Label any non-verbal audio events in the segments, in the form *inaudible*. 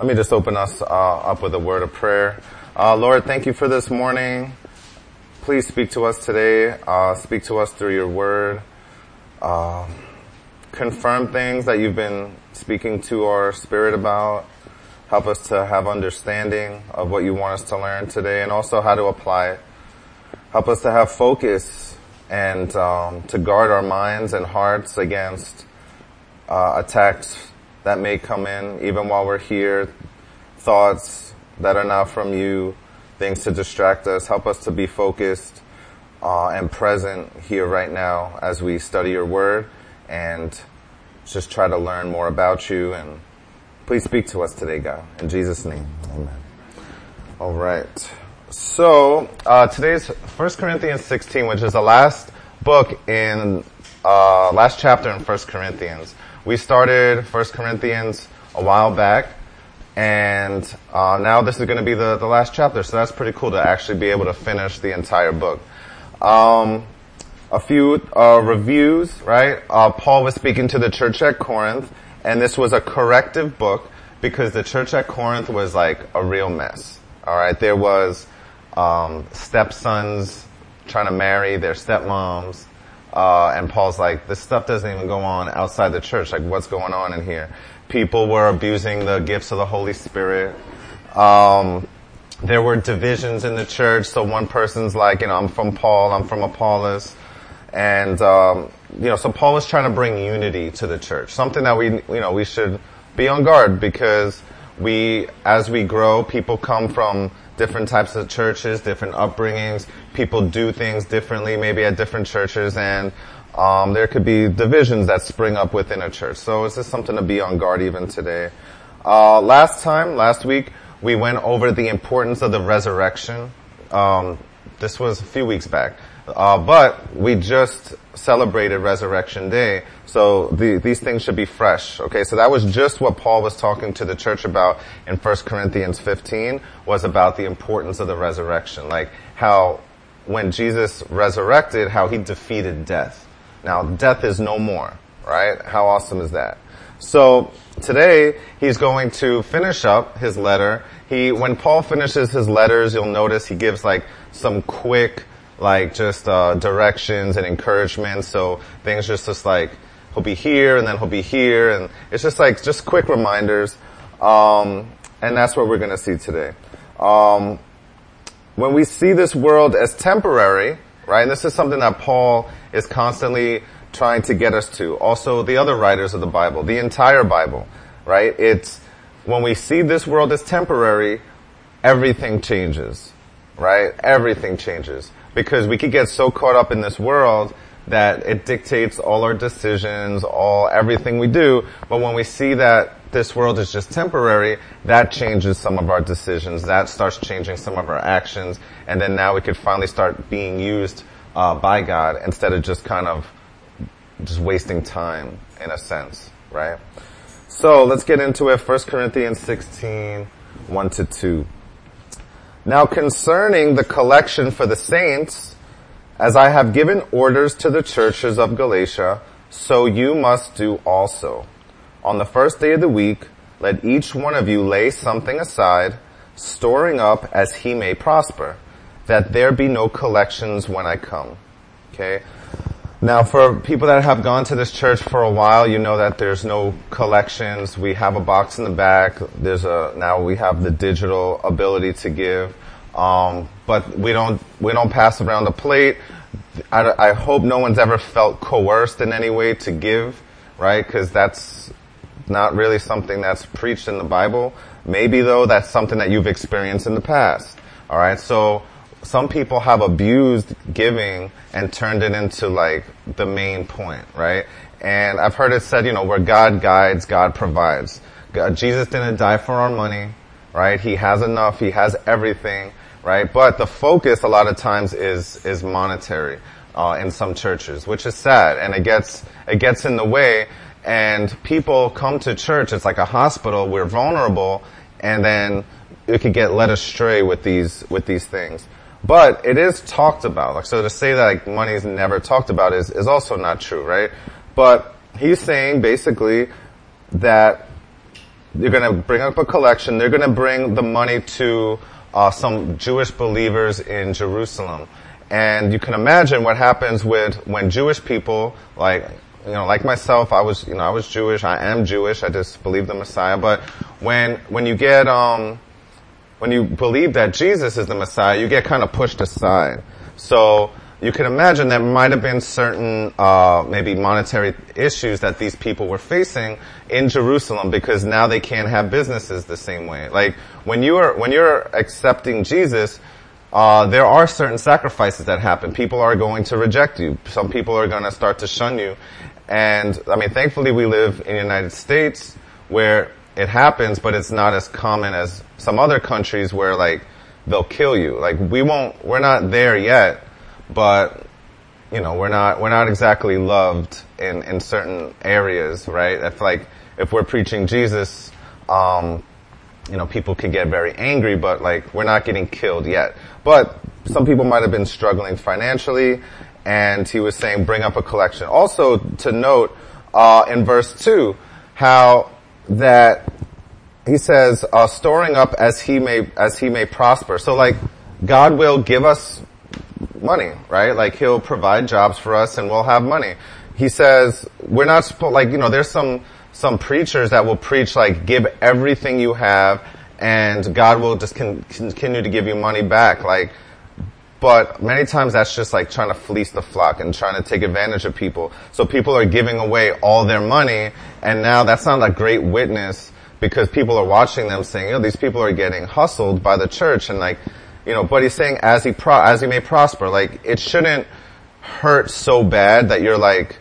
Let me just open us uh, up with a word of prayer. Uh, Lord, thank you for this morning. Please speak to us today. Uh, speak to us through your word. Uh, confirm things that you've been speaking to our spirit about. Help us to have understanding of what you want us to learn today and also how to apply it. Help us to have focus and um, to guard our minds and hearts against uh, attacks that may come in even while we're here, thoughts that are not from you, things to distract us. Help us to be focused uh, and present here right now as we study your word and just try to learn more about you and please speak to us today, God. In Jesus' name, amen. All right. So, uh, today's 1 Corinthians 16, which is the last book in, uh, last chapter in 1 Corinthians. We started 1 Corinthians a while back, and uh, now this is going to be the, the last chapter, so that's pretty cool to actually be able to finish the entire book. Um, a few uh, reviews, right? Uh, Paul was speaking to the church at Corinth, and this was a corrective book because the church at Corinth was like a real mess. All right, there was um, stepsons trying to marry their stepmoms. Uh, and Paul's like, this stuff doesn't even go on outside the church. Like, what's going on in here? People were abusing the gifts of the Holy Spirit. Um, there were divisions in the church. So one person's like, you know, I'm from Paul, I'm from Apollos. And, um, you know, so Paul was trying to bring unity to the church. Something that we, you know, we should be on guard because we, as we grow, people come from different types of churches, different upbringings. People do things differently, maybe at different churches, and um, there could be divisions that spring up within a church. So it's just something to be on guard even today. Uh, last time, last week, we went over the importance of the resurrection. Um, this was a few weeks back. Uh, but we just celebrated Resurrection Day, so the, these things should be fresh. Okay, so that was just what Paul was talking to the church about in 1 Corinthians 15, was about the importance of the resurrection, like how when Jesus resurrected, how he defeated death. Now, death is no more, right? How awesome is that? So today he's going to finish up his letter. He, when Paul finishes his letters, you'll notice he gives like some quick like just uh, directions and encouragement. So things just just like he'll be here and then he'll be here, and it's just like just quick reminders. Um, and that's what we're to see today. Um, when we see this world as temporary, right? And this is something that Paul is constantly trying to get us to. Also, the other writers of the Bible, the entire Bible, right? It's when we see this world as temporary, everything changes, right? Everything changes because we could get so caught up in this world that it dictates all our decisions, all everything we do. But when we see that this world is just temporary, that changes some of our decisions. That starts changing some of our actions, and then now we could finally start being used uh, by God instead of just kind of just wasting time in a sense, right? So let's get into it. First Corinthians 16, 1 to 2. Now concerning the collection for the saints, as I have given orders to the churches of Galatia, so you must do also. On the first day of the week, let each one of you lay something aside, storing up as he may prosper, that there be no collections when I come. Okay? Now for people that have gone to this church for a while, you know that there's no collections. We have a box in the back. There's a, now we have the digital ability to give. Um, but we don't, we don't pass around the plate. I, I hope no one's ever felt coerced in any way to give, right? Cause that's not really something that's preached in the Bible. Maybe though that's something that you've experienced in the past. Alright, so some people have abused giving and turned it into like the main point, right? And I've heard it said, you know, where God guides, God provides. God, Jesus didn't die for our money, right? He has enough, He has everything, right? But the focus a lot of times is, is monetary, uh, in some churches, which is sad, and it gets, it gets in the way, and people come to church, it's like a hospital, we're vulnerable, and then it could get led astray with these, with these things. But it is talked about. Like, so to say that like, money is never talked about is, is also not true, right? But he's saying basically that you're going to bring up a collection. They're going to bring the money to uh, some Jewish believers in Jerusalem. And you can imagine what happens with when Jewish people, like you know, like myself, I was, you know, I was Jewish. I am Jewish. I just believe the Messiah. But when when you get um, when you believe that Jesus is the Messiah, you get kind of pushed aside. So you can imagine there might have been certain uh, maybe monetary issues that these people were facing in Jerusalem because now they can't have businesses the same way. Like when you are when you're accepting Jesus, uh, there are certain sacrifices that happen. People are going to reject you. Some people are going to start to shun you. And I mean, thankfully, we live in the United States where it happens, but it's not as common as some other countries where like they'll kill you. Like we won't. We're not there yet but you know, we're not, we're not exactly loved in, in certain areas, right? If like, if we're preaching Jesus, um, you know, people could get very angry, but like, we're not getting killed yet. But some people might have been struggling financially, and he was saying, bring up a collection. Also, to note, uh, in verse 2, how that he says, uh, storing up as he may, as he may prosper. So like, God will give us money, right? Like he'll provide jobs for us and we'll have money. He says, we're not supposed, like, you know, there's some, some preachers that will preach like, give everything you have and God will just con- continue to give you money back. Like, but many times that's just like trying to fleece the flock and trying to take advantage of people. So people are giving away all their money and now that's not a great witness because people are watching them saying, you know, these people are getting hustled by the church and like, you know, but he's saying as he pro- as he may prosper, like it shouldn't hurt so bad that you're like,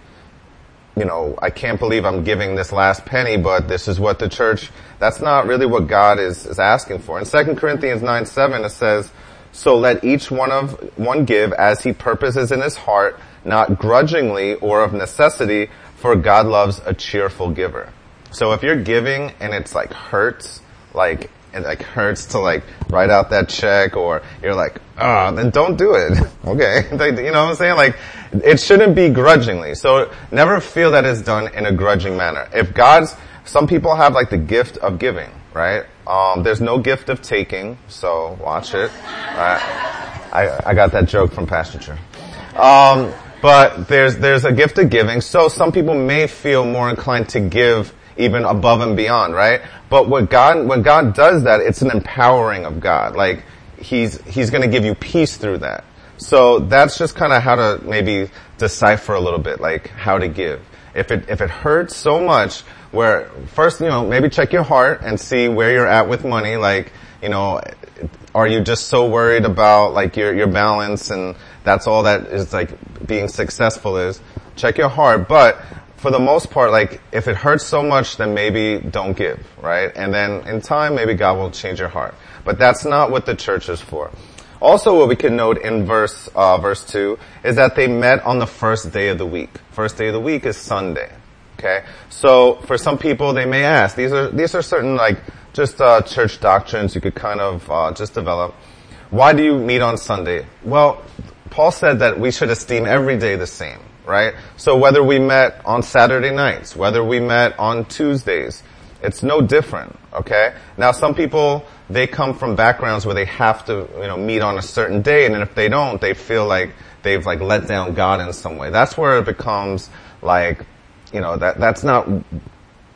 you know, I can't believe I'm giving this last penny, but this is what the church, that's not really what God is, is asking for. In 2 Corinthians 9, 7, it says, so let each one of, one give as he purposes in his heart, not grudgingly or of necessity, for God loves a cheerful giver. So if you're giving and it's like hurts, like it like hurts to like write out that check or you're like, ah, oh, then don't do it. *laughs* okay. *laughs* you know what I'm saying? Like, it shouldn't be grudgingly. So never feel that it's done in a grudging manner. If God's, some people have like the gift of giving, right? Um, there's no gift of taking, so watch it. I, I got that joke from Pastor True. Um, but there's, there's a gift of giving, so some people may feel more inclined to give even above and beyond, right? But what God, when God does that, it's an empowering of God. Like, He's, He's gonna give you peace through that. So that's just kind of how to maybe decipher a little bit, like how to give. If it, if it hurts so much, where first, you know, maybe check your heart and see where you're at with money, like, you know, are you just so worried about like your, your balance and that's all that is like being successful is? Check your heart, but for the most part, like, if it hurts so much, then maybe don't give, right? And then in time, maybe God will change your heart. But that's not what the church is for. Also, what we can note in verse, uh, verse 2 is that they met on the first day of the week. First day of the week is Sunday. Okay? So, for some people, they may ask, these are, these are certain, like, just, uh, church doctrines you could kind of, uh, just develop. Why do you meet on Sunday? Well, Paul said that we should esteem every day the same right? So whether we met on Saturday nights, whether we met on Tuesdays, it's no different, okay? Now some people, they come from backgrounds where they have to, you know, meet on a certain day and then if they don't, they feel like they've like let down God in some way. That's where it becomes like, you know, that, that's not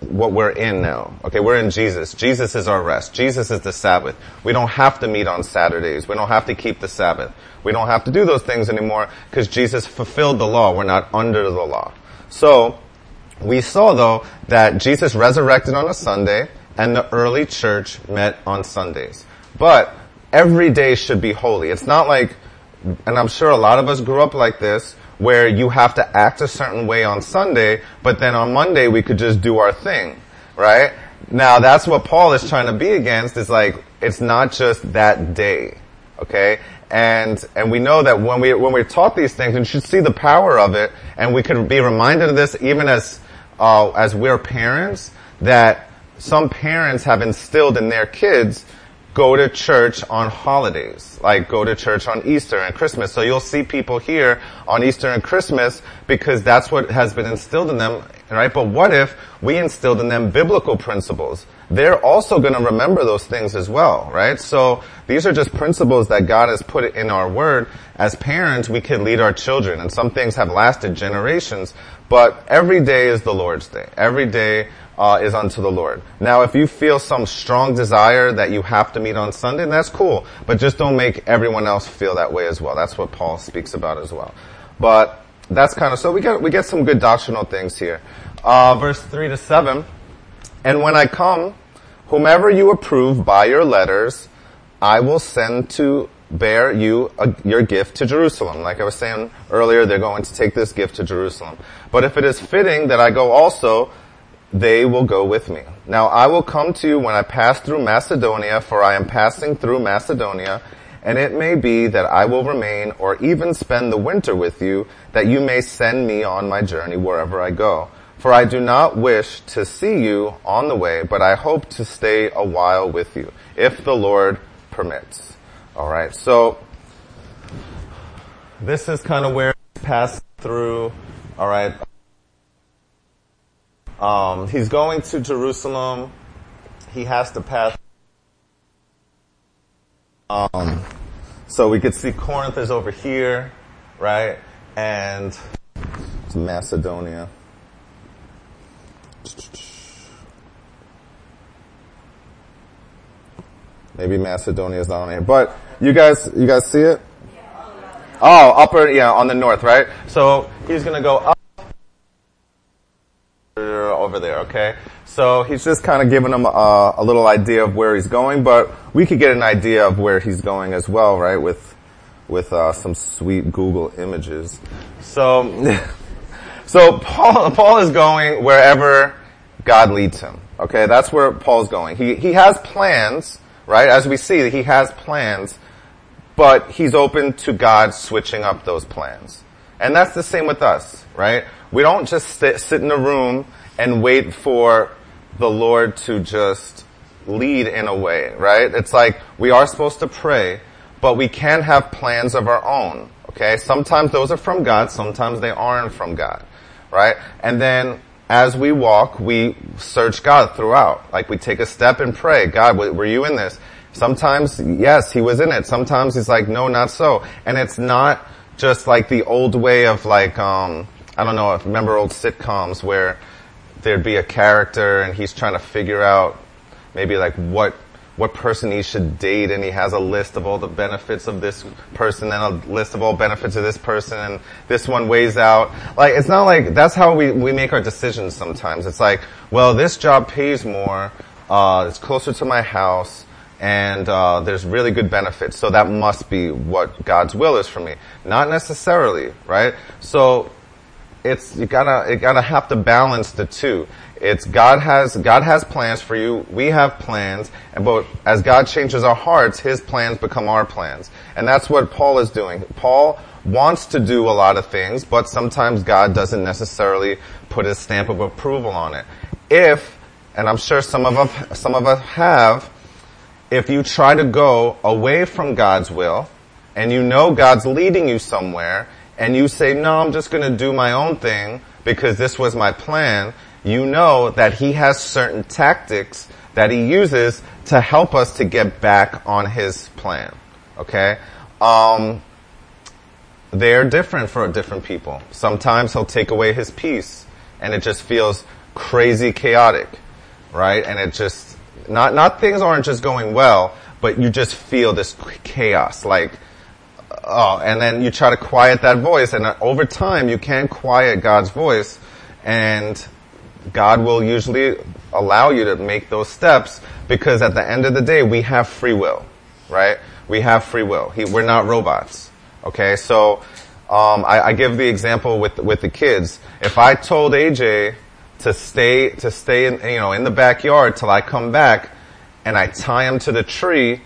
what we're in now. Okay, we're in Jesus. Jesus is our rest. Jesus is the Sabbath. We don't have to meet on Saturdays. We don't have to keep the Sabbath. We don't have to do those things anymore because Jesus fulfilled the law. We're not under the law. So, we saw though that Jesus resurrected on a Sunday and the early church met on Sundays. But every day should be holy. It's not like, and I'm sure a lot of us grew up like this, where you have to act a certain way on Sunday, but then on Monday we could just do our thing, right? Now that's what Paul is trying to be against is like, it's not just that day, okay? And, and we know that when we, when we're taught these things, and should see the power of it, and we could be reminded of this even as, uh, as we're parents, that some parents have instilled in their kids go to church on holidays, like go to church on Easter and Christmas. So you'll see people here on Easter and Christmas because that's what has been instilled in them, right? But what if we instilled in them biblical principles they're also going to remember those things as well, right? So these are just principles that God has put in our word. As parents, we can lead our children, and some things have lasted generations, but every day is the Lord's day. Every day uh, is unto the Lord. Now, if you feel some strong desire that you have to meet on Sunday, that's cool. But just don't make everyone else feel that way as well. That's what Paul speaks about as well. But that's kind of so we get we get some good doctrinal things here. Uh, verse three to seven. And when I come, whomever you approve by your letters, I will send to bear you a, your gift to Jerusalem. Like I was saying earlier, they're going to take this gift to Jerusalem. But if it is fitting that I go also, they will go with me. Now I will come to you when I pass through Macedonia, for I am passing through Macedonia, and it may be that I will remain or even spend the winter with you, that you may send me on my journey wherever I go. For I do not wish to see you on the way, but I hope to stay a while with you, if the Lord permits. Alright, so, this is kind of where pass through, alright, um, he's going to Jerusalem. He has to pass. Um, so we could see Corinth is over here, right? And Macedonia. Maybe Macedonia is not on here, but you guys, you guys see it? Oh, upper, yeah, on the north, right? So he's gonna go up over there, okay? So he's just kind of giving them a, a, little idea of where he's going, but we could get an idea of where he's going as well, right? With, with, uh, some sweet Google images. So, *laughs* so Paul, Paul is going wherever God leads him. Okay, that's where Paul's going. He, he has plans, right? As we see, he has plans, but he's open to God switching up those plans. And that's the same with us, right? We don't just sit, sit in a room and wait for the Lord to just lead in a way, right? It's like we are supposed to pray, but we can have plans of our own, okay? Sometimes those are from God, sometimes they aren't from God, right? And then as we walk, we search God throughout. Like we take a step and pray, God, were you in this? Sometimes, yes, he was in it. Sometimes he's like, no, not so. And it's not just like the old way of like, um, I don't know, if remember old sitcoms where there'd be a character and he's trying to figure out maybe like what what person he should date and he has a list of all the benefits of this person and a list of all benefits of this person and this one weighs out. Like, it's not like, that's how we, we make our decisions sometimes. It's like, well, this job pays more, uh, it's closer to my house, and, uh, there's really good benefits, so that must be what God's will is for me. Not necessarily, right? So, it's you gotta you gotta have to balance the two. It's God has God has plans for you. We have plans, and but as God changes our hearts, His plans become our plans, and that's what Paul is doing. Paul wants to do a lot of things, but sometimes God doesn't necessarily put His stamp of approval on it. If, and I'm sure some of us some of us have, if you try to go away from God's will, and you know God's leading you somewhere, and you say, no, I'm just going to do my own thing because this was my plan, you know that he has certain tactics that he uses to help us to get back on his plan. Okay? Um, they're different for different people. Sometimes he'll take away his peace and it just feels crazy chaotic, right? And it just, not, not things aren't just going well, but you just feel this chaos, like, oh, and then you try to quiet that voice, and over time you can't quiet God's voice, and God will usually allow you to make those steps because at the end of the day we have free will, right? We have free will. He, we're not robots. Okay, so um, I, I give the example with with the kids. If I told AJ to stay to stay in you know in the backyard till I come back, and I tie him to the tree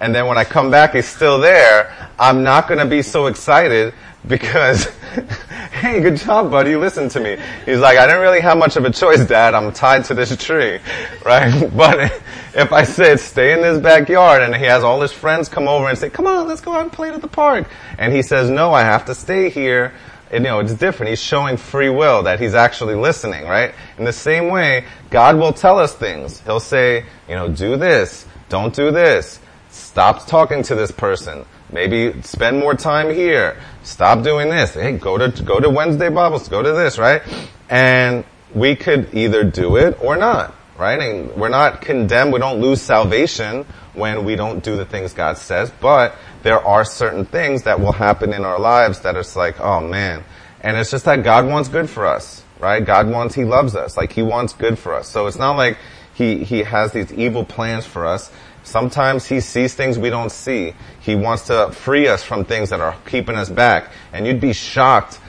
and then when I come back, he's still there, I'm not gonna be so excited because, *laughs* hey, good job, buddy, listen to me. He's like, I didn't really have much of a choice, dad, I'm tied to this tree, *laughs* right? *laughs* But if I said, stay in this backyard, and he has all his friends come over and say, come on, let's go out and play at the park. And he says, no, I have to stay here, you know, it's different. He's showing free will that he's actually listening, right? In the same way, God will tell us things. He'll say, you know, do this, don't do this, stop talking to this person, maybe spend more time here, stop doing this, hey, go to, go to Wednesday Bibles, go to this, right? And we could either do it or not, right? And we're not condemned, we don't lose salvation when we don't do the things God says, but there are certain things that will happen in our lives that it's like, oh man. And it's just that God wants good for us, right? God wants, He loves us, like He wants good for us. So it's not like He, He has these evil plans for us. Sometimes He sees things we don't see. He wants to free us from things that are keeping us back. And you'd be shocked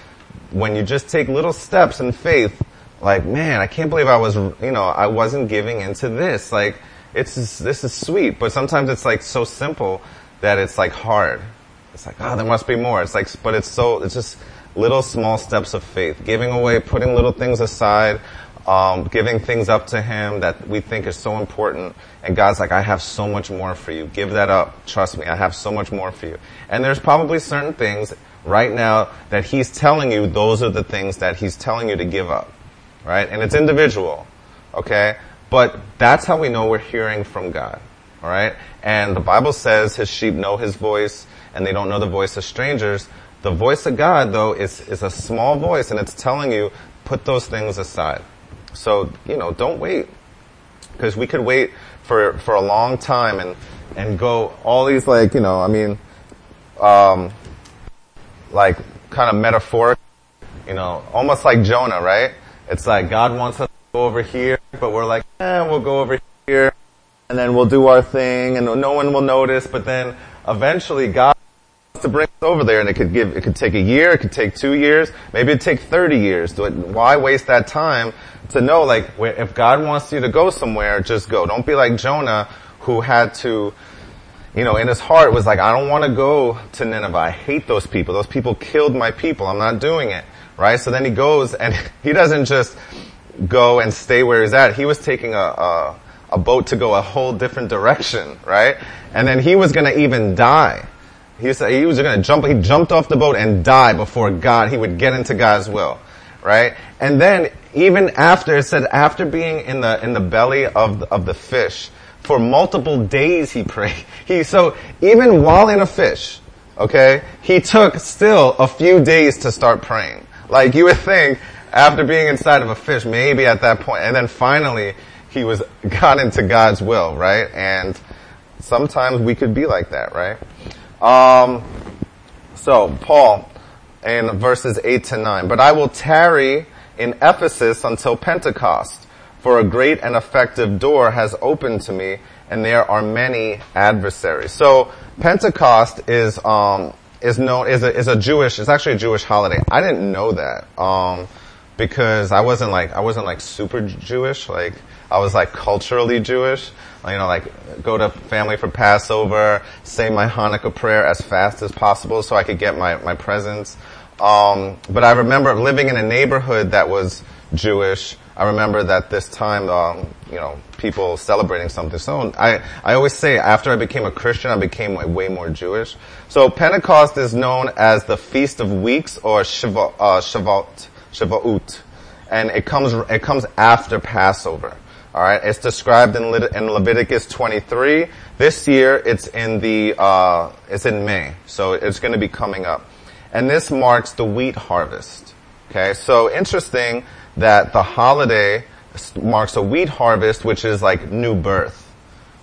when you just take little steps in faith, like, man, I can't believe I was, you know, I wasn't giving into this. Like, it's this is sweet, but sometimes it's like so simple that it's like hard. It's like, oh, there must be more. It's like, but it's so, it's just little small steps of faith, giving away, putting little things aside, um, giving things up to Him that we think is so important. And God's like, I have so much more for you. Give that up. Trust me, I have so much more for you. And there's probably certain things right now that He's telling you those are the things that He's telling you to give up. Right? And it's individual. Okay? But that's how we know we're hearing from God. Alright? And the Bible says his sheep know his voice and they don't know the voice of strangers. The voice of God though is, is a small voice and it's telling you, put those things aside. So, you know, don't wait. Because we could wait for, for a long time and, and go all these like, you know, I mean, um, like kind of metaphoric, you know, almost like Jonah, right? It's like God wants us to go over here, but we're like, eh, we'll go over here and then we'll do our thing and no one will notice, but then eventually God wants to bring us over there and it could give, it could take a year, it could take two years, maybe it'd take 30 years. Why waste that time to know like, if God wants you to go somewhere, just go. Don't be like Jonah who had to, you know, in his heart was like, I don't want to go to Nineveh. I hate those people. Those people killed my people. I'm not doing it. Right? So then he goes and *laughs* he doesn't just go and stay where he's at. He was taking a, a a boat to go a whole different direction, right? And then he was gonna even die. He said he was gonna jump, he jumped off the boat and die before God, he would get into God's will, right? And then even after, it said after being in the, in the belly of the, of the fish, for multiple days he prayed. *laughs* He, so even while in a fish, okay, he took still a few days to start praying. Like you would think, after being inside of a fish, maybe at that point, and then finally, he was *laughs* got into God's will, right? And sometimes we could be like that, right? Um, so Paul in verses eight to nine, but I will tarry in Ephesus until Pentecost, for a great and effective door has opened to me, and there are many adversaries. So Pentecost is um, is known is a is a Jewish. It's actually a Jewish holiday. I didn't know that um, because I wasn't like I wasn't like super Jewish. Like I was like culturally Jewish. You know, like go to family for Passover, say my Hanukkah prayer as fast as possible so I could get my, my presents. Um, but I remember living in a neighborhood that was Jewish. I remember that this time, um, you know, people celebrating something. So I, I always say after I became a Christian, I became way more Jewish. So Pentecost is known as the Feast of Weeks or Shavuot, uh, Shavuot, Shavuot. And it comes, it comes after Passover. All right, it's described in, Le- in Leviticus 23. This year, it's in the uh, it's in May, so it's going to be coming up, and this marks the wheat harvest. Okay, so interesting that the holiday marks a wheat harvest, which is like new birth,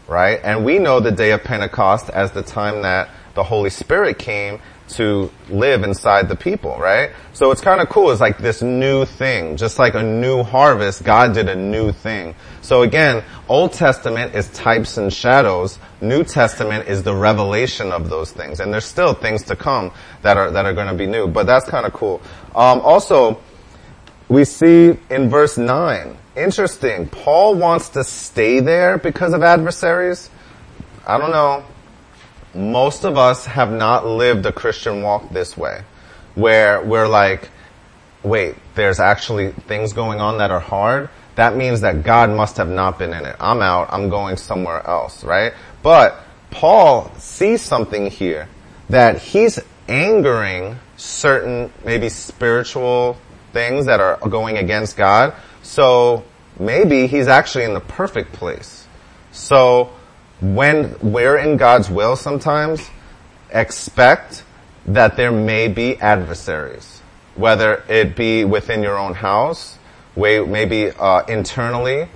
right? And we know the day of Pentecost as the time that the Holy Spirit came to live inside the people, right? So it's kind of cool. It's like this new thing, just like a new harvest. God did a new thing. So again, Old Testament is types and shadows. New Testament is the revelation of those things. And there's still things to come that are, that are going to be new. But that's kind of cool. Um, also, we see in verse 9, interesting, Paul wants to stay there because of adversaries. I don't know most of us have not lived a Christian walk this way, where we're like, wait, there's actually things going on that are hard. That means that God must have not been in it. I'm out. I'm going somewhere else, right? But Paul sees something here that he's angering certain maybe spiritual things that are going against God. So maybe he's actually in the perfect place. So when we're in God's will sometimes, expect that there may be adversaries, whether it be within your own house, maybe uh, internally,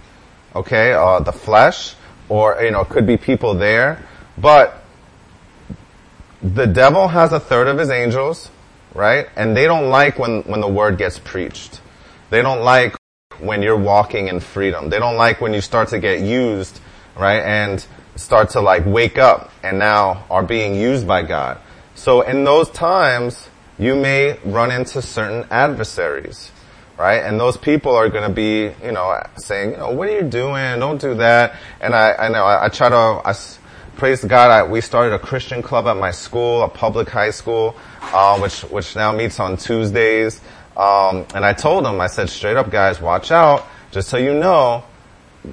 okay, uh, the flesh, or you know, could be people there. But the devil has a third of his angels, right? And they don't like when when the word gets preached. They don't like when you're walking in freedom. They don't like when you start to get used, right? And start to like wake up and now are being used by God. So in those times, you may run into certain adversaries, right? And those people are going to be, you know, saying, you know, what are you doing? Don't do that. And I, I know I, I try to, I, praise God, I, we started a Christian club at my school, a public high school, uh, which, which now meets on Tuesdays. Um, and I told them, I said straight up, guys, watch out. Just so you know,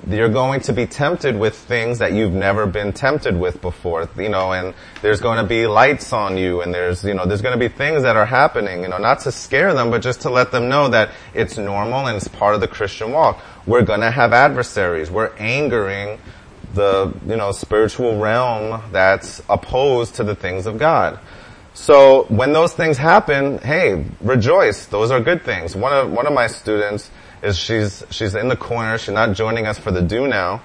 you're going to be tempted with things that you've never been tempted with before, you know, and there's going to be lights on you and there's, you know, there's going to be things that are happening, you know, not to scare them, but just to let them know that it's normal and it's part of the Christian walk. We're going to have adversaries. We're angering the, you know, spiritual realm that's opposed to the things of God. So when those things happen, hey, rejoice. Those are good things. One of, one of my students, is she's, she's in the corner. She's not joining us for the do now.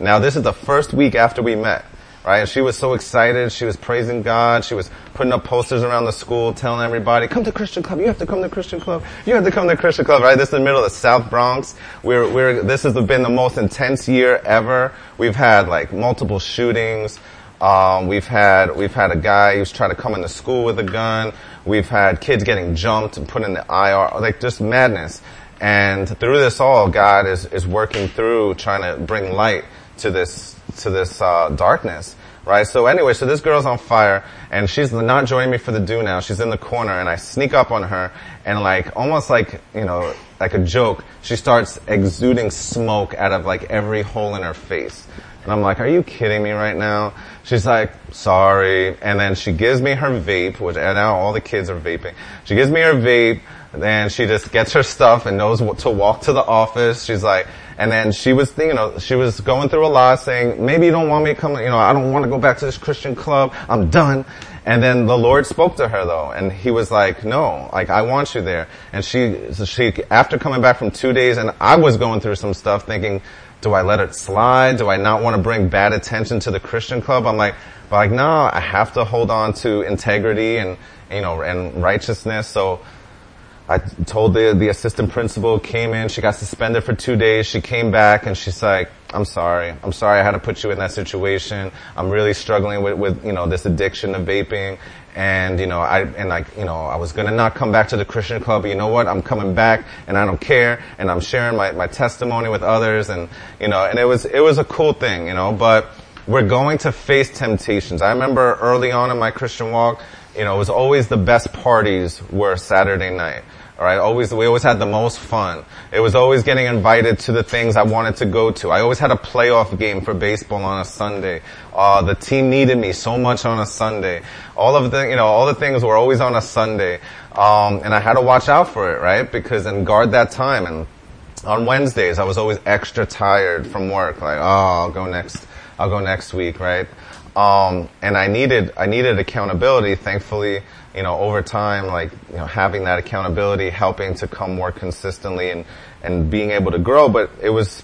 Now this is the first week after we met, right? She was so excited. She was praising God. She was putting up posters around the school telling everybody, come to Christian Club. You have to come to Christian Club. You have to come to Christian Club, right? This is the middle of the South Bronx. We're, we're, this has been the most intense year ever. We've had like multiple shootings. Um, we've had we've had a guy who's trying to come into school with a gun. We've had kids getting jumped and put in the IR, like just madness. And through this all, God is, is working through trying to bring light to this, to this, uh, darkness. Right? So anyway, so this girl's on fire and she's not joining me for the do now. She's in the corner and I sneak up on her and like, almost like, you know, like a joke, she starts exuding smoke out of like every hole in her face. And I'm like, are you kidding me right now? She's like, sorry. And then she gives me her vape, which now all the kids are vaping. She gives me her vape then she just gets her stuff and knows what to walk to the office. She's like, and then she was, you know, she was going through a lot saying, maybe you don't want me to come, you know, I don't want to go back to this Christian club. I'm done. And then the Lord spoke to her though, and he was like, no, like I want you there. And she, so she, after coming back from two days, and I was going through some stuff thinking, do I let it slide? Do I not want to bring bad attention to the Christian club? I'm like, but like, no, I have to hold on to integrity and, you know, and righteousness. So, I told the, the assistant principal, came in, she got suspended for two days, she came back and she's like, I'm sorry, I'm sorry I had to put you in that situation. I'm really struggling with, with, you know, this addiction of vaping. And, you know, I, and like, you know, I was gonna not come back to the Christian club, but you know what? I'm coming back and I don't care and I'm sharing my, my testimony with others and, you know, and it was, it was a cool thing, you know, but we're going to face temptations. I remember early on in my Christian walk, you know, it was always the best parties were Saturday night. Alright, always, we always had the most fun. It was always getting invited to the things I wanted to go to. I always had a playoff game for baseball on a Sunday. Uh, the team needed me so much on a Sunday. All of the, you know, all the things were always on a Sunday. Um, and I had to watch out for it, right? Because, and guard that time. And on Wednesdays, I was always extra tired from work. Like, oh, I'll go next, I'll go next week, right? Um, and I needed, I needed accountability. Thankfully, you know, over time, like, you know, having that accountability, helping to come more consistently and, and being able to grow. But it was,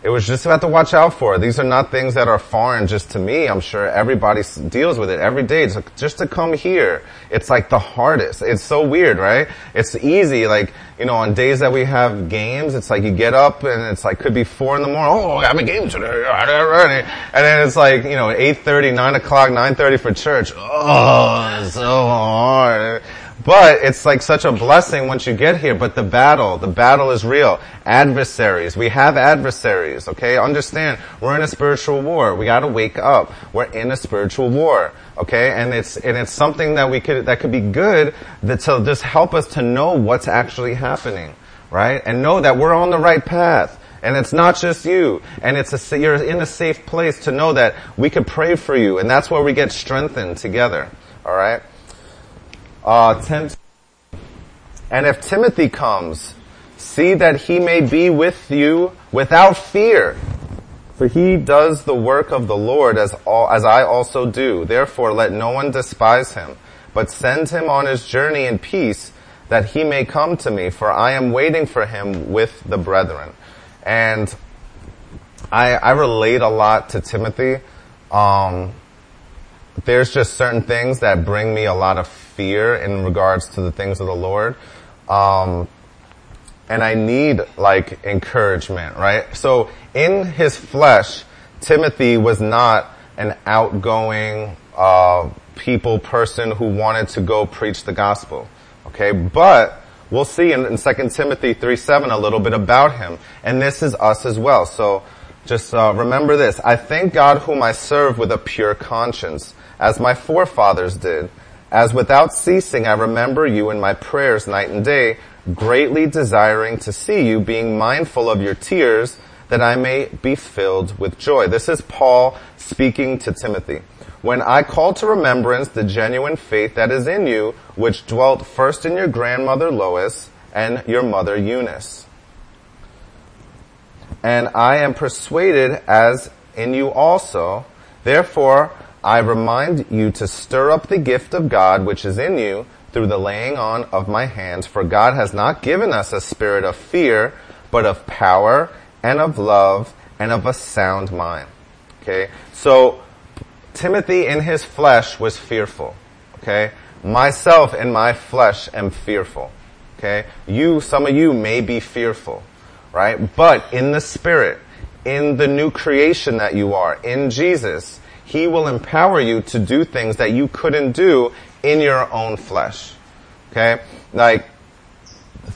it was just about to watch out for. These are not things that are foreign just to me. I'm sure everybody deals with it every day. Just to come here, it's like the hardest. It's so weird, right? It's easy, like, you know, on days that we have games, it's like you get up and it's like, could be four in the morning. Oh, I have a game today. *laughs* And then it's like, you know, 8.30, 9 o'clock, 9.30 for church. Oh, it's so hard. But it's like such a blessing once you get here. But the battle, the battle is real. Adversaries. We have adversaries, okay? Understand, we're in a spiritual war. We gotta wake up. We're in a spiritual war, okay? And it's, and it's something that we could, that could be good that to just help us to know what's actually happening, right? And know that we're on the right path. And it's not just you. And it's a, you're in a safe place to know that we could pray for you. And that's where we get strengthened together. Alright? Uh, 10, and if Timothy comes, see that he may be with you without fear. For he does the work of the Lord as all, as I also do. Therefore let no one despise him, but send him on his journey in peace that he may come to me, for I am waiting for him with the brethren. And I, I relate a lot to Timothy. Um, there's just certain things that bring me a lot of fear in regards to the things of the Lord. Um, and I need like encouragement, right? So in his flesh, Timothy was not an outgoing, uh, people person who wanted to go preach the gospel. Okay, but we'll see in, in 2 Timothy 3 7 a little bit about him. And this is us as well. So just uh, remember this. I thank God whom I serve with a pure conscience, as my forefathers did. As without ceasing I remember you in my prayers night and day, greatly desiring to see you, being mindful of your tears, that I may be filled with joy. This is Paul speaking to Timothy. When I call to remembrance the genuine faith that is in you, which dwelt first in your grandmother Lois and your mother Eunice. And I am persuaded as in you also, therefore I remind you to stir up the gift of God which is in you through the laying on of my hands, for God has not given us a spirit of fear, but of power and of love and of a sound mind. Okay? So, Timothy in his flesh was fearful. Okay? Myself in my flesh am fearful. Okay? You, some of you may be fearful. Right? But in the spirit, in the new creation that you are, in Jesus, He will empower you to do things that you couldn't do in your own flesh. Okay? Like,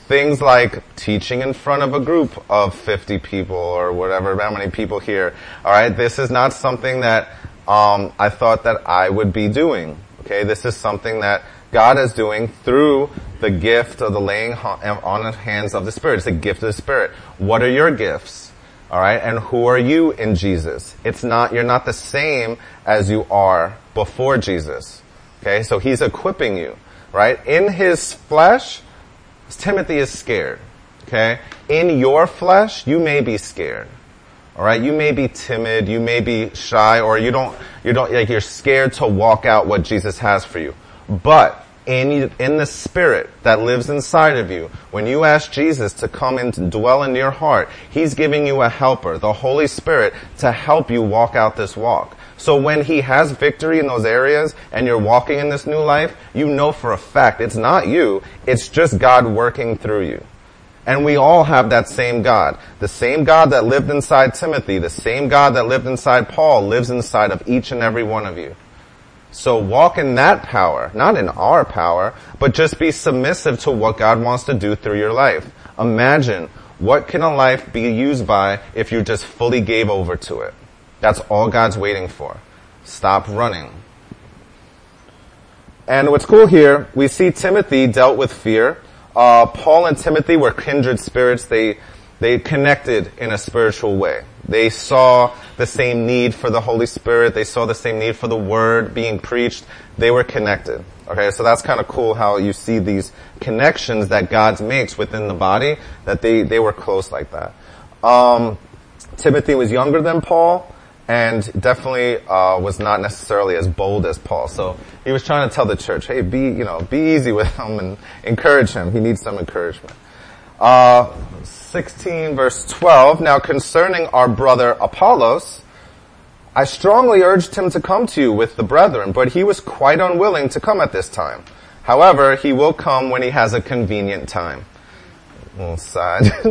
things like teaching in front of a group of 50 people or whatever, how many people here. Alright, this is not something that, um, I thought that I would be doing. Okay, this is something that God is doing through the gift of the laying on of hands of the Spirit. It's a gift of the Spirit. What are your gifts? Alright, and who are you in Jesus? It's not, you're not the same as you are before Jesus. Okay, so he's equipping you, right? In his flesh, Timothy is scared. Okay? In your flesh, you may be scared. Alright? You may be timid, you may be shy, or you don't, you don't, like you're scared to walk out what Jesus has for you. But, in, in the spirit that lives inside of you, when you ask Jesus to come and dwell in your heart, He's giving you a helper, the Holy Spirit, to help you walk out this walk. So when he has victory in those areas and you're walking in this new life, you know for a fact it's not you, it's just God working through you. And we all have that same God. The same God that lived inside Timothy, the same God that lived inside Paul lives inside of each and every one of you. So walk in that power, not in our power, but just be submissive to what God wants to do through your life. Imagine what can a life be used by if you just fully gave over to it. That's all God's waiting for. Stop running. And what's cool here, we see Timothy dealt with fear. Uh, Paul and Timothy were kindred spirits. They, they connected in a spiritual way. They saw the same need for the Holy Spirit. They saw the same need for the Word being preached. They were connected. Okay, so that's kind of cool how you see these connections that God makes within the body, that they, they were close like that. Um, Timothy was younger than Paul and definitely uh, was not necessarily as bold as Paul. So he was trying to tell the church, "Hey, be you know, be easy with him and encourage him. He needs some encouragement." Uh, 16 verse 12. Now concerning our brother Apollos, I strongly urged him to come to you with the brethren, but he was quite unwilling to come at this time. However, he will come when he has a convenient time. Sad. *laughs*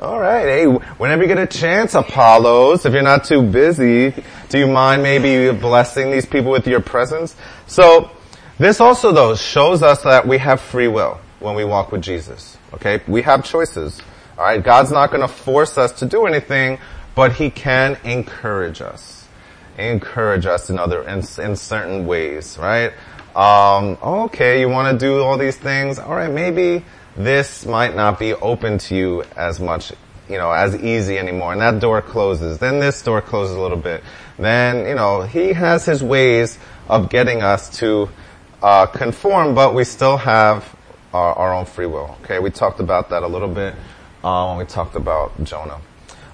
All right. Hey, whenever you get a chance, Apollos, if you're not too busy, do you mind maybe blessing these people with your presence? So, this also though shows us that we have free will when we walk with Jesus. Okay? We have choices. Alright? God's not gonna force us to do anything, but He can encourage us. Encourage us in other, in, in certain ways, right? Um, okay, you wanna do all these things? Alright, maybe this might not be open to you as much, you know, as easy anymore. And that door closes. Then this door closes a little bit. Then, you know, he has his ways of getting us to, uh, conform, but we still have our, our, own free will. Okay, we talked about that a little bit uh, when we talked about Jonah.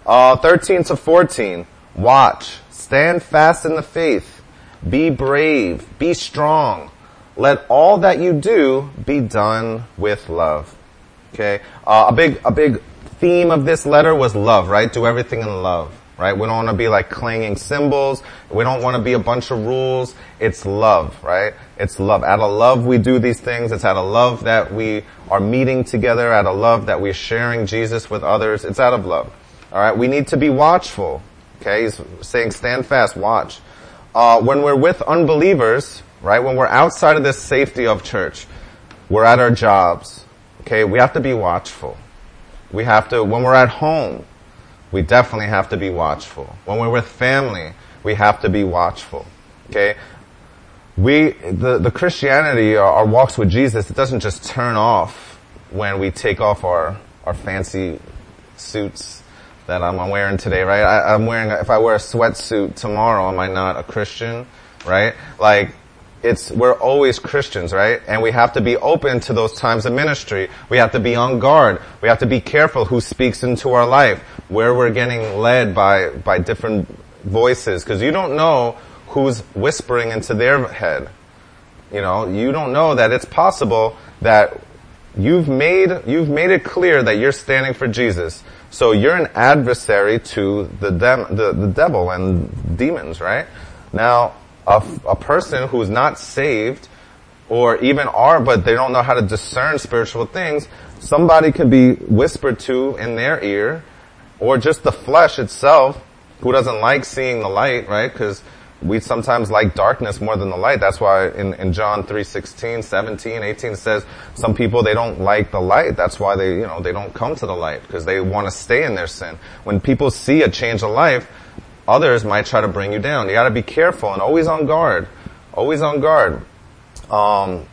Uh, 13 to 14. Watch, stand fast in the faith, be brave, be strong. Let all that you do be done with love. Okay, uh, a big a big theme of this letter was love, right? Do everything in love right? We don't want to be like clanging cymbals. We don't want to be a bunch of rules. It's love, right? It's love. Out of love we do these things. It's out of love that we are meeting together. Out of love that we're sharing Jesus with others. It's out of love. Alright? We need to be watchful. Okay? He's saying stand fast, watch. Uh, when we're with unbelievers, right? When we're outside of this safety of church, we're at our jobs. Okay? We have to be watchful. We have to, when we're at home, we definitely have to be watchful. When we're with family, we have to be watchful. Okay? We, the, the Christianity, our, our walks with Jesus, it doesn't just turn off when we take off our, our fancy suits that I'm wearing today, right? I, am wearing, if I wear a sweatsuit tomorrow, am I not a Christian, right? Like, it's, we're always Christians, right? And we have to be open to those times of ministry. We have to be on guard. We have to be careful who speaks into our life, where we're getting led by, by different voices, because you don't know who's whispering into their head. You know, you don't know that it's possible that you've made, you've made it clear that you're standing for Jesus. So you're an adversary to the, dem- the, the devil and demons, right? Now, a, a person who's not saved or even are, but they don't know how to discern spiritual things, somebody could be whispered to in their ear, or just the flesh itself, who doesn't like seeing the light, right? Because we sometimes like darkness more than the light. That's why in, in John 3, 16, 17, 18 says some people, they don't like the light. That's why they, you know, they don't come to the light because they want to stay in their sin. When people see a change of life, Others might try to bring you down. You gotta be careful and always on guard. Always on guard. Um,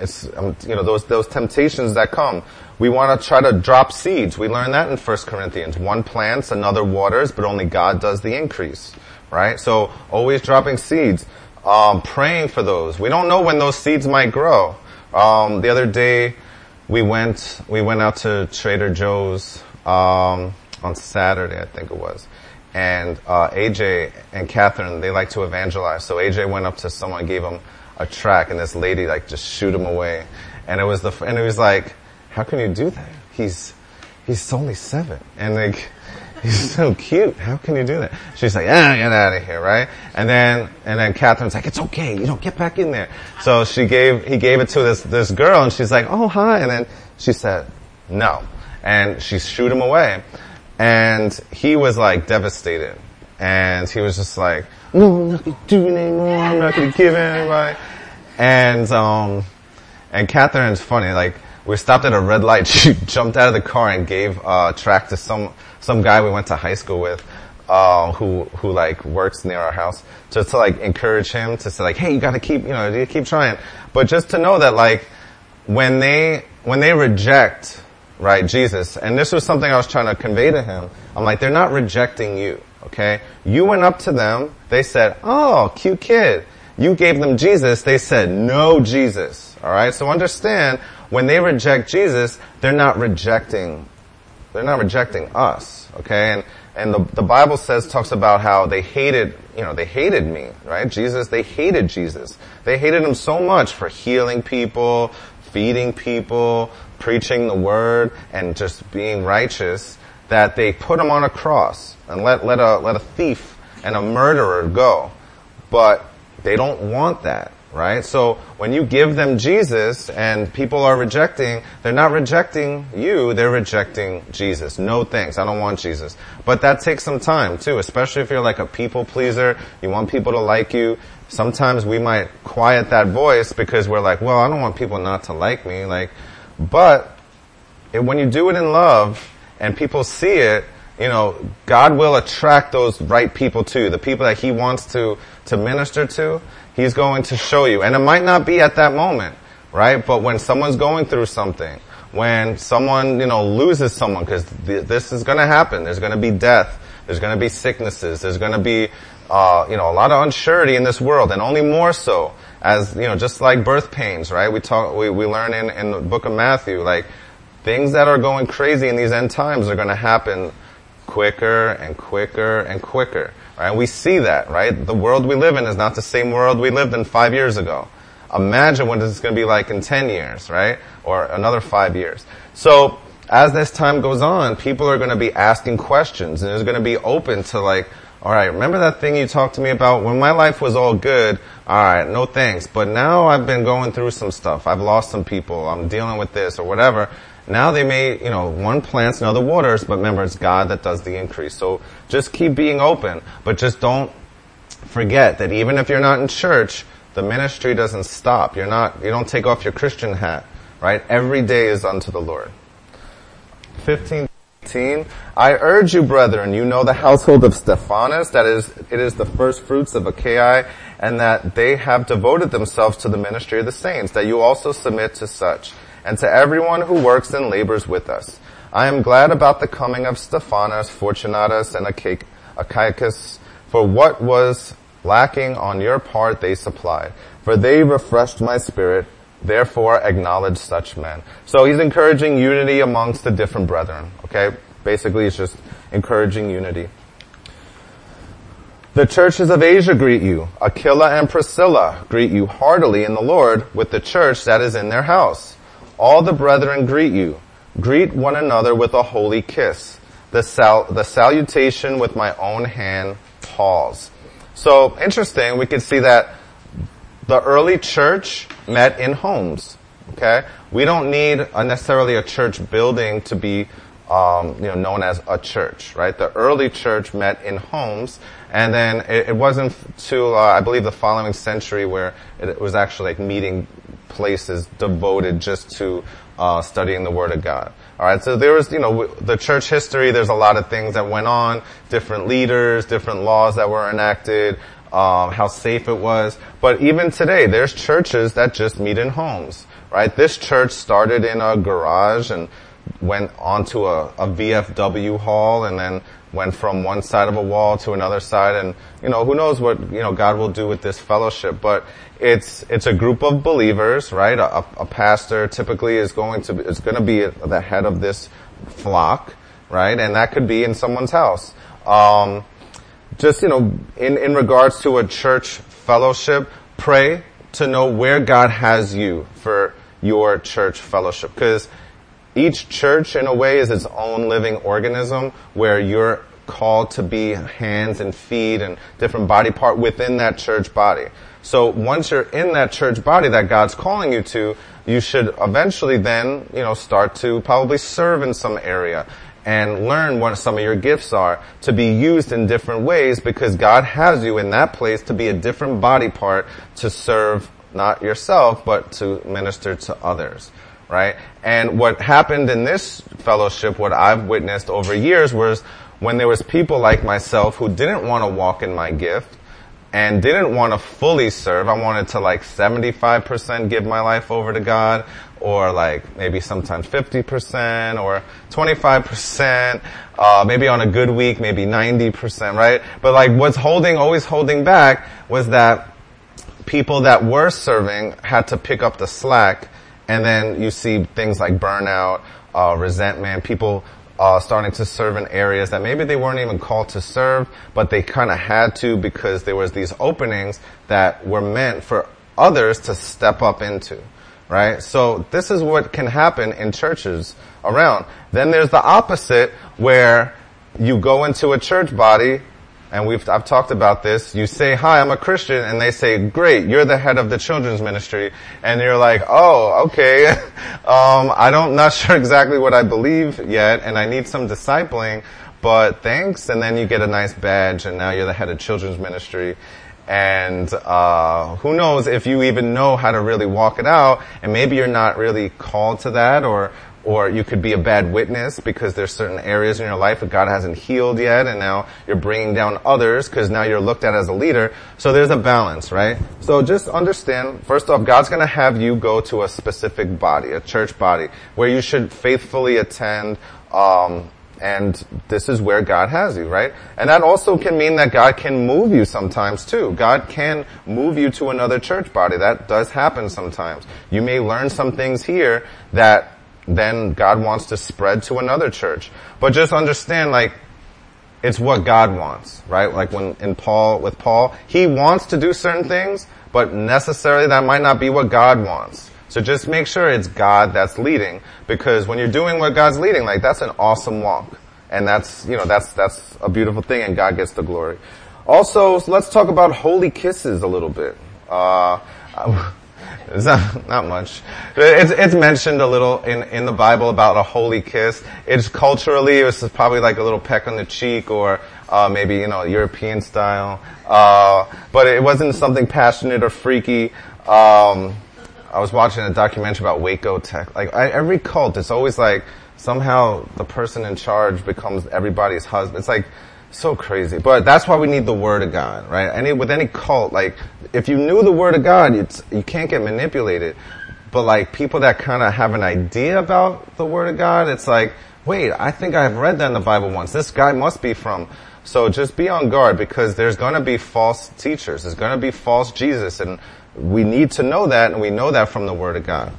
it's, um, you know, those, those temptations that come. We want to try to drop seeds. We learn that in 1 Corinthians. One plants, another waters, but only God does the increase. Right? So, always dropping seeds. Um, praying for those. We don't know when those seeds might grow. Um, the other day, we went, we went out to Trader Joe's, um, on Saturday, I think it was and uh, AJ and Catherine, they like to evangelize. So AJ went up to someone, gave him a track, and this lady like just shoot him away. And it was the and it was like, how can you do that? He's he's only seven, and like *laughs* he's so cute. How can you do that? She's like, ah, get out of here, right? And then and then Catherine's like, it's okay, you know, get back in there. So she gave he gave it to this this girl, and she's like, oh hi, and then she said, no, and she shoot him away. And he was like devastated. And he was just like, no, I'm not gonna do it anymore. I'm not gonna give anybody. And, um, and Catherine's funny. Like, we stopped at a red light. *laughs* She jumped out of the car and gave a track to some, some guy we went to high school with, uh, who, who like works near our house. Just to like encourage him to say like, hey, you gotta keep, you know, you keep trying. But just to know that like, when they, when they reject right? Jesus. And this was something I was trying to convey to him. I'm like, they're not rejecting you, okay? You went up to them, they said, oh, cute kid. You gave them Jesus, they said, no Jesus, alright? So understand, when they reject Jesus, they're not rejecting, they're not rejecting us, okay? And, and the, the Bible says, talks about how they hated, you know, they hated me, right? Jesus, they hated Jesus. They hated him so much for healing people, feeding people, preaching the word and just being righteous that they put him on a cross and let, let a, let a thief and a murderer go. But they don't want that, right? So when you give them Jesus and people are rejecting, they're not rejecting you, they're rejecting Jesus. No thanks, I don't want Jesus. But that takes some time too, especially if you're like a people pleaser, you want people to like you. Sometimes we might quiet that voice because we're like, well, I don't want people not to like me. Like, but when you do it in love and people see it, you know, God will attract those right people to you, the people that He wants to, to minister to. He's going to show you. And it might not be at that moment, right? But when someone's going through something, when someone, you know, loses someone, because th- this is gonna happen. There's gonna be death. There's gonna be sicknesses. There's gonna be, uh, you know, a lot of unsurety in this world, and only more so as you know, just like birth pains, right? We talk, we, we learn in in the book of Matthew, like things that are going crazy in these end times are going to happen quicker and quicker and quicker, right? We see that, right? The world we live in is not the same world we lived in five years ago. Imagine what this is going to be like in 10 years, right? Or another five years. So, as this time goes on, people are going to be asking questions and it's going to be open to like, alright, remember that thing you talked to me about when my life was all good? Alright, no thanks. But now I've been going through some stuff. I've lost some people. I'm dealing with this or whatever. Now they may, you know, one plants and other waters, but remember it's God that does the increase. So just keep being open, but just don't forget that even if you're not in church, the ministry doesn't stop. You're not, you don't take off your Christian hat, right? Every day is unto the Lord. 15, 18. I urge you, brethren, you know the household of Stephanas, that is, it is the first fruits of Achaia, and that they have devoted themselves to the ministry of the saints, that you also submit to such and to everyone who works and labors with us. I am glad about the coming of Stephanas, Fortunatus, and Achaicus, for what was lacking on your part they supplied. For they refreshed my spirit, therefore acknowledge such men. So he's encouraging unity amongst the different brethren, okay? Basically, he's just encouraging unity. The churches of Asia greet you. Aquila and Priscilla greet you heartily in the Lord with the church that is in their house. All the brethren greet you. Greet one another with a holy kiss. The, sal- the salutation with my own hand, Paul's. So, interesting, we can see that the early church met in homes. Okay? We don't need a necessarily a church building to be um, you know, known as a church, right? The early church met in homes, and then it, it wasn't to, uh, I believe, the following century where it, it was actually like meeting places devoted just to uh, studying the Word of God. All right, so there was, you know, the church history. There's a lot of things that went on, different leaders, different laws that were enacted, um, how safe it was. But even today, there's churches that just meet in homes. Right, this church started in a garage and went onto a, a VFW hall, and then went from one side of a wall to another side and you know who knows what you know God will do with this fellowship but it's it's a group of believers, right? A, a pastor typically is going to is going to be the head of this flock, right? And that could be in someone's house. Um, just you know, in in regards to a church fellowship, pray to know where God has you for your church fellowship, because each church, in a way, is its own living organism where you're called to be hands and feet and different body part within that church body. So once you're in that church body that God's calling you to, you should eventually then, you know, start to probably serve in some area and learn what some of your gifts are to be used in different ways because God has you in that place to be a different body part to serve not yourself, but to minister to others. Right? And what happened in this fellowship, what I've witnessed over years was when there was people like myself who didn't want to walk in my gift, and didn't want to fully serve. I wanted to like 75% give my life over to God or like maybe sometimes 50% or 25%, uh, maybe on a good week, maybe 90%, right? But like what's holding, always holding back was that people that were serving had to pick up the slack and then you see things like burnout, uh, resentment, people uh, starting to serve in areas that maybe they weren't even called to serve, but they kind of had to because there was these openings that were meant for others to step up into, right? So this is what can happen in churches around. Then there's the opposite where you go into a church body and we've, I've talked about this, you say, hi, I'm a Christian, and they say, great, you're the head of the children's ministry, and you're like, oh, okay, *laughs* um, I don't, not *laughs* sure exactly what I believe yet, and I need some discipling, but thanks, and then you get a nice badge, and now you're the head of children's ministry, and uh, who knows if you even know how to really walk it out, and maybe you're not really called to that, or or you could be a bad witness because there's certain areas in your life that God hasn't healed yet and now you're bringing down others because now you're looked at as a leader. So there's a balance, right? So just understand, first off, God's gonna have you go to a specific body, a church body, where you should faithfully attend, um, and this is where God has you, right? And that also can mean that God can move you sometimes too. God can move you to another church body. That does happen sometimes. You may learn some things here that then God wants to spread to another church. But just understand like, it's what God wants, right? Like when in Paul, with Paul, he wants to do certain things, but necessarily that might not be what God wants. So just make sure it's God that's leading because when you're doing what God's leading, like that's an awesome walk. And that's, you know, that's, that's a beautiful thing and God gets the glory. Also, let's talk about holy kisses a little bit. Uh, *laughs* it's not, not much. It's, it's mentioned a little in, in the Bible about a holy kiss. It's culturally, it's probably like a little peck on the cheek or, uh, maybe, you know, European style. Uh, but it wasn't something passionate or freaky. Um, I was watching a documentary about Waco Tech. Like I, every cult, it's always like somehow the person in charge becomes everybody's husband. It's like so crazy. But that's why we need the Word of God, right? Any with any cult, like if you knew the Word of God, it's, you can't get manipulated. But like people that kind of have an idea about the Word of God, it's like, wait, I think I've read that in the Bible once. This guy must be from. So just be on guard because there's going to be false teachers. There's going to be false Jesus, and we need to know that, and we know that from the Word of God.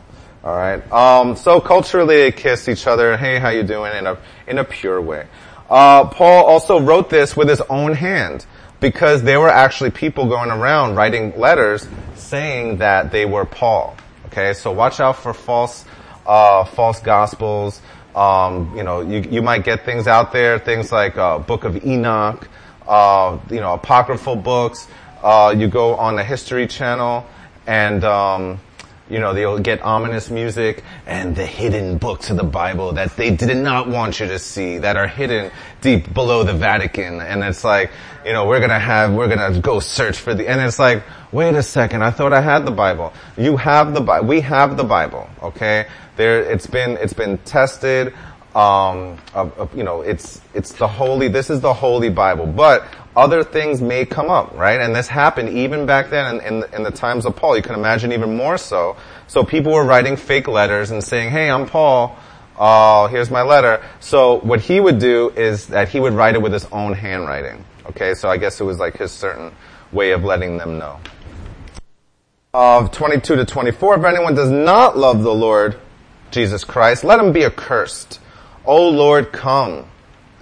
All right. Um, so culturally, they kiss each other. Hey, how you doing? In a in a pure way. Uh, Paul also wrote this with his own hand because there were actually people going around writing letters saying that they were Paul. Okay, so watch out for false uh, false gospels. Um, you know, you you might get things out there, things like uh, Book of Enoch, uh, you know, apocryphal books uh, you go on the History Channel, and um, you know they'll get ominous music and the hidden books of the Bible that they did not want you to see that are hidden deep below the Vatican, and it's like you know we're gonna have we're gonna go search for the and it's like wait a second I thought I had the Bible. You have the Bible. We have the Bible. Okay, there it's been it's been tested. Um, of, of, you know, it's it's the holy. This is the holy Bible, but other things may come up, right? And this happened even back then in, in, the, in, the, times of Paul. You can imagine even more so. So people were writing fake letters and saying, hey, I'm Paul. Oh, here's my letter. So what he would do is that he would write it with his own handwriting. Okay, so I guess it was like his certain way of letting them know. Of 22 to 24, if anyone does not love the Lord Jesus Christ, let him be accursed. O Lord, come.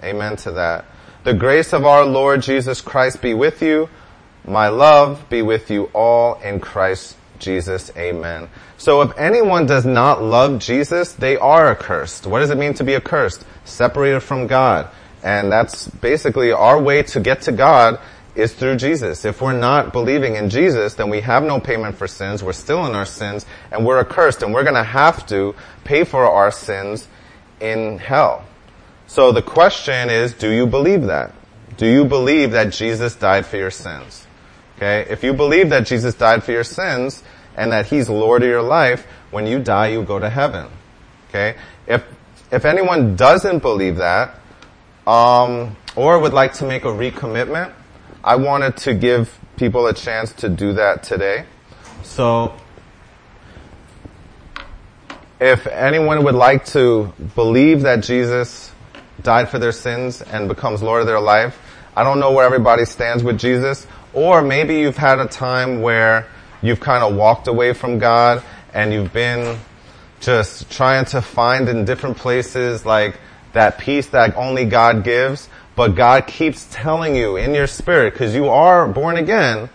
Amen to that. The grace of our Lord Jesus Christ be with you. My love be with you all in Christ Jesus. Amen. So if anyone does not love Jesus, they are accursed. What does it mean to be accursed? Separated from God. And that's basically our way to get to God is through Jesus. If we're not believing in Jesus, then we have no payment for sins. We're still in our sins and we're accursed and we're going to have to pay for our sins in hell. So the question is, do you believe that? Do you believe that Jesus died for your sins? Okay? If you believe that Jesus died for your sins and that He's Lord of your life, when you die, you go to heaven. Okay? If, if anyone doesn't believe that, um, or would like to make a recommitment, I wanted to give people a chance to do that today. So, if anyone would like to believe that Jesus died for their sins and becomes Lord of their life. I don't know where everybody stands with Jesus. Or maybe you've had a time where you've kind of walked away from God and you've been just trying to find in different places like that peace that only God gives. But God keeps telling you in your spirit, because you are born again,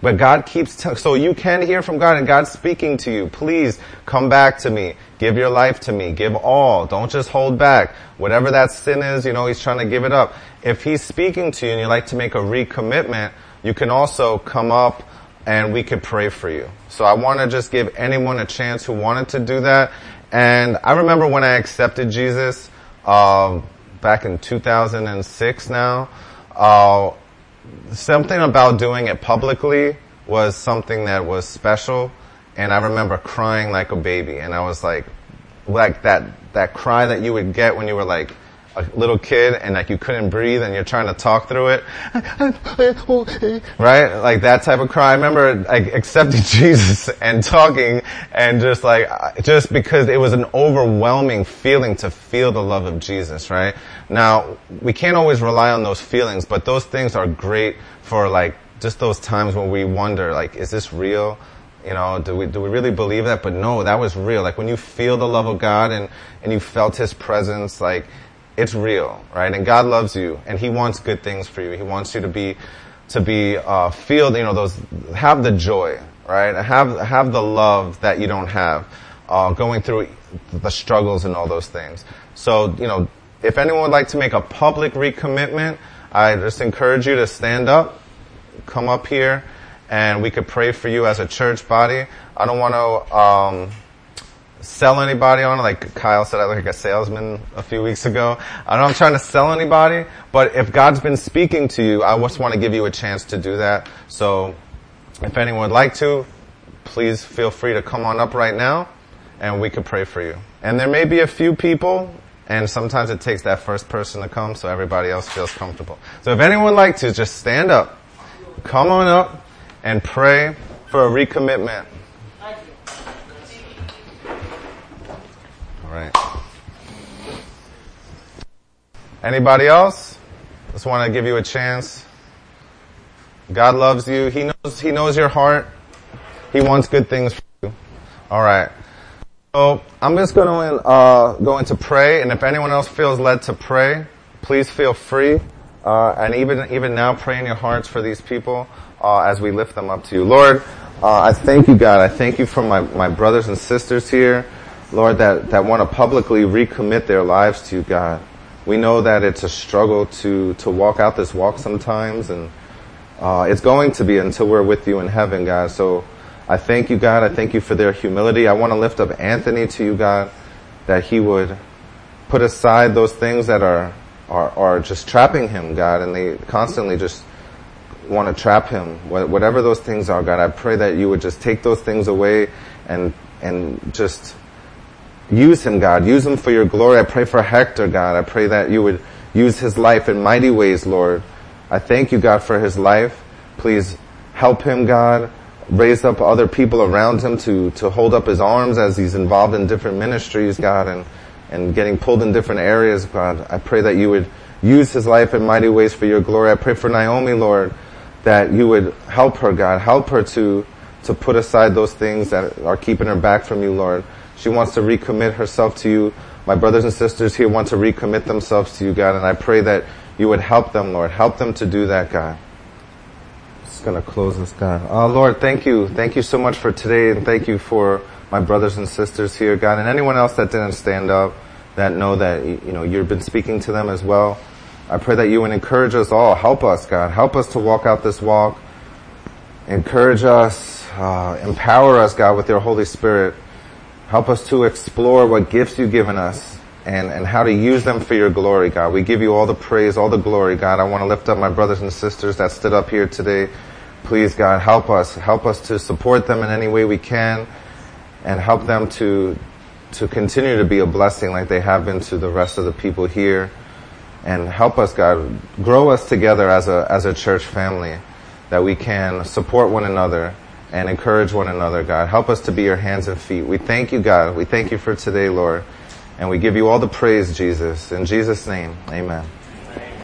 but God keeps telling, so you can hear from God and God's speaking to you. Please come back to me. Give your life to me. Give all. Don't just hold back. Whatever that sin is, you know, He's trying to give it up. If He's speaking to you and you'd like to make a recommitment, you can also come up and we could pray for you. So I want to just give anyone a chance who wanted to do that. And I remember when I accepted Jesus, uh, back in 2006 now, uh, something about doing it publicly was something that was special. And I remember crying like a baby. And I was like, like that, that cry that you would get when you were like a little kid and like you couldn't breathe and you're trying to talk through it. *laughs* right? Like that type of cry. I remember like accepting *laughs* Jesus and talking and just like, just because it was an overwhelming feeling to feel the love of Jesus, right? Now, we can't always rely on those feelings, but those things are great for like just those times when we wonder, like, is this real? You know, do we, do we really believe that? But no, that was real. Like when you feel the love of God and, and you felt His presence, like, it's real, right? And God loves you and He wants good things for you. He wants you to be, to be, uh, feel, you know, those, have the joy, right? Have, have the love that you don't have, uh, going through the struggles and all those things. So, you know, if anyone would like to make a public recommitment, I just encourage you to stand up, come up here, and we could pray for you as a church body. I don't want to um, sell anybody on it, like Kyle said. I look like a salesman a few weeks ago. I'm not trying to sell anybody, but if God's been speaking to you, I just want to give you a chance to do that. So, if anyone would like to, please feel free to come on up right now, and we could pray for you. And there may be a few people and sometimes it takes that first person to come so everybody else feels comfortable. So if anyone would like to, just stand up, come on up, and pray for a recommitment. All right. Anybody else? Just want to give you a chance. God loves you. He knows, He knows your heart. He wants good things for you. All right. So I'm just going to uh, go into pray, and if anyone else feels led to pray, please feel free. Uh, and even even now, pray in your hearts for these people uh, as we lift them up to you, Lord. Uh, I thank you, God. I thank you for my, my brothers and sisters here, Lord, that that want to publicly recommit their lives to you, God. We know that it's a struggle to to walk out this walk sometimes, and uh, it's going to be until we're with you in heaven, God. So. I thank you, God. I thank you for their humility. I want to lift up Anthony to you, God, that he would put aside those things that are, are, are just trapping him, God, and they constantly just want to trap him. Whatever those things are, God, I pray that you would just take those things away and, and just use him, God. Use him for your glory. I pray for Hector, God. I pray that you would use his life in mighty ways, Lord. I thank you, God, for his life. Please help him, God Raise up other people around him to, to hold up his arms as he's involved in different ministries, God, and, and getting pulled in different areas, God. I pray that you would use his life in mighty ways for your glory. I pray for Naomi, Lord, that you would help her, God. Help her to, to put aside those things that are keeping her back from you, Lord. She wants to recommit herself to you. My brothers and sisters here want to recommit themselves to you, God, and I pray that you would help them, Lord. Help them to do that, God just to close this down. Uh, Lord, thank you. Thank you so much for today and thank you for my brothers and sisters here, God, and anyone else that didn't stand up that know that, you know, you've been speaking to them as well. I pray that you would encourage us all. Help us, God. Help us to walk out this walk. Encourage us, uh, empower us, God, with your Holy Spirit. Help us to explore what gifts you've given us and, and how to use them for your glory, God. We give you all the praise, all the glory, God. I want to lift up my brothers and sisters that stood up here today Please, God, help us. Help us to support them in any way we can and help them to, to continue to be a blessing like they have been to the rest of the people here. And help us, God, grow us together as a, as a church family that we can support one another and encourage one another, God. Help us to be your hands and feet. We thank you, God. We thank you for today, Lord. And we give you all the praise, Jesus. In Jesus' name, amen.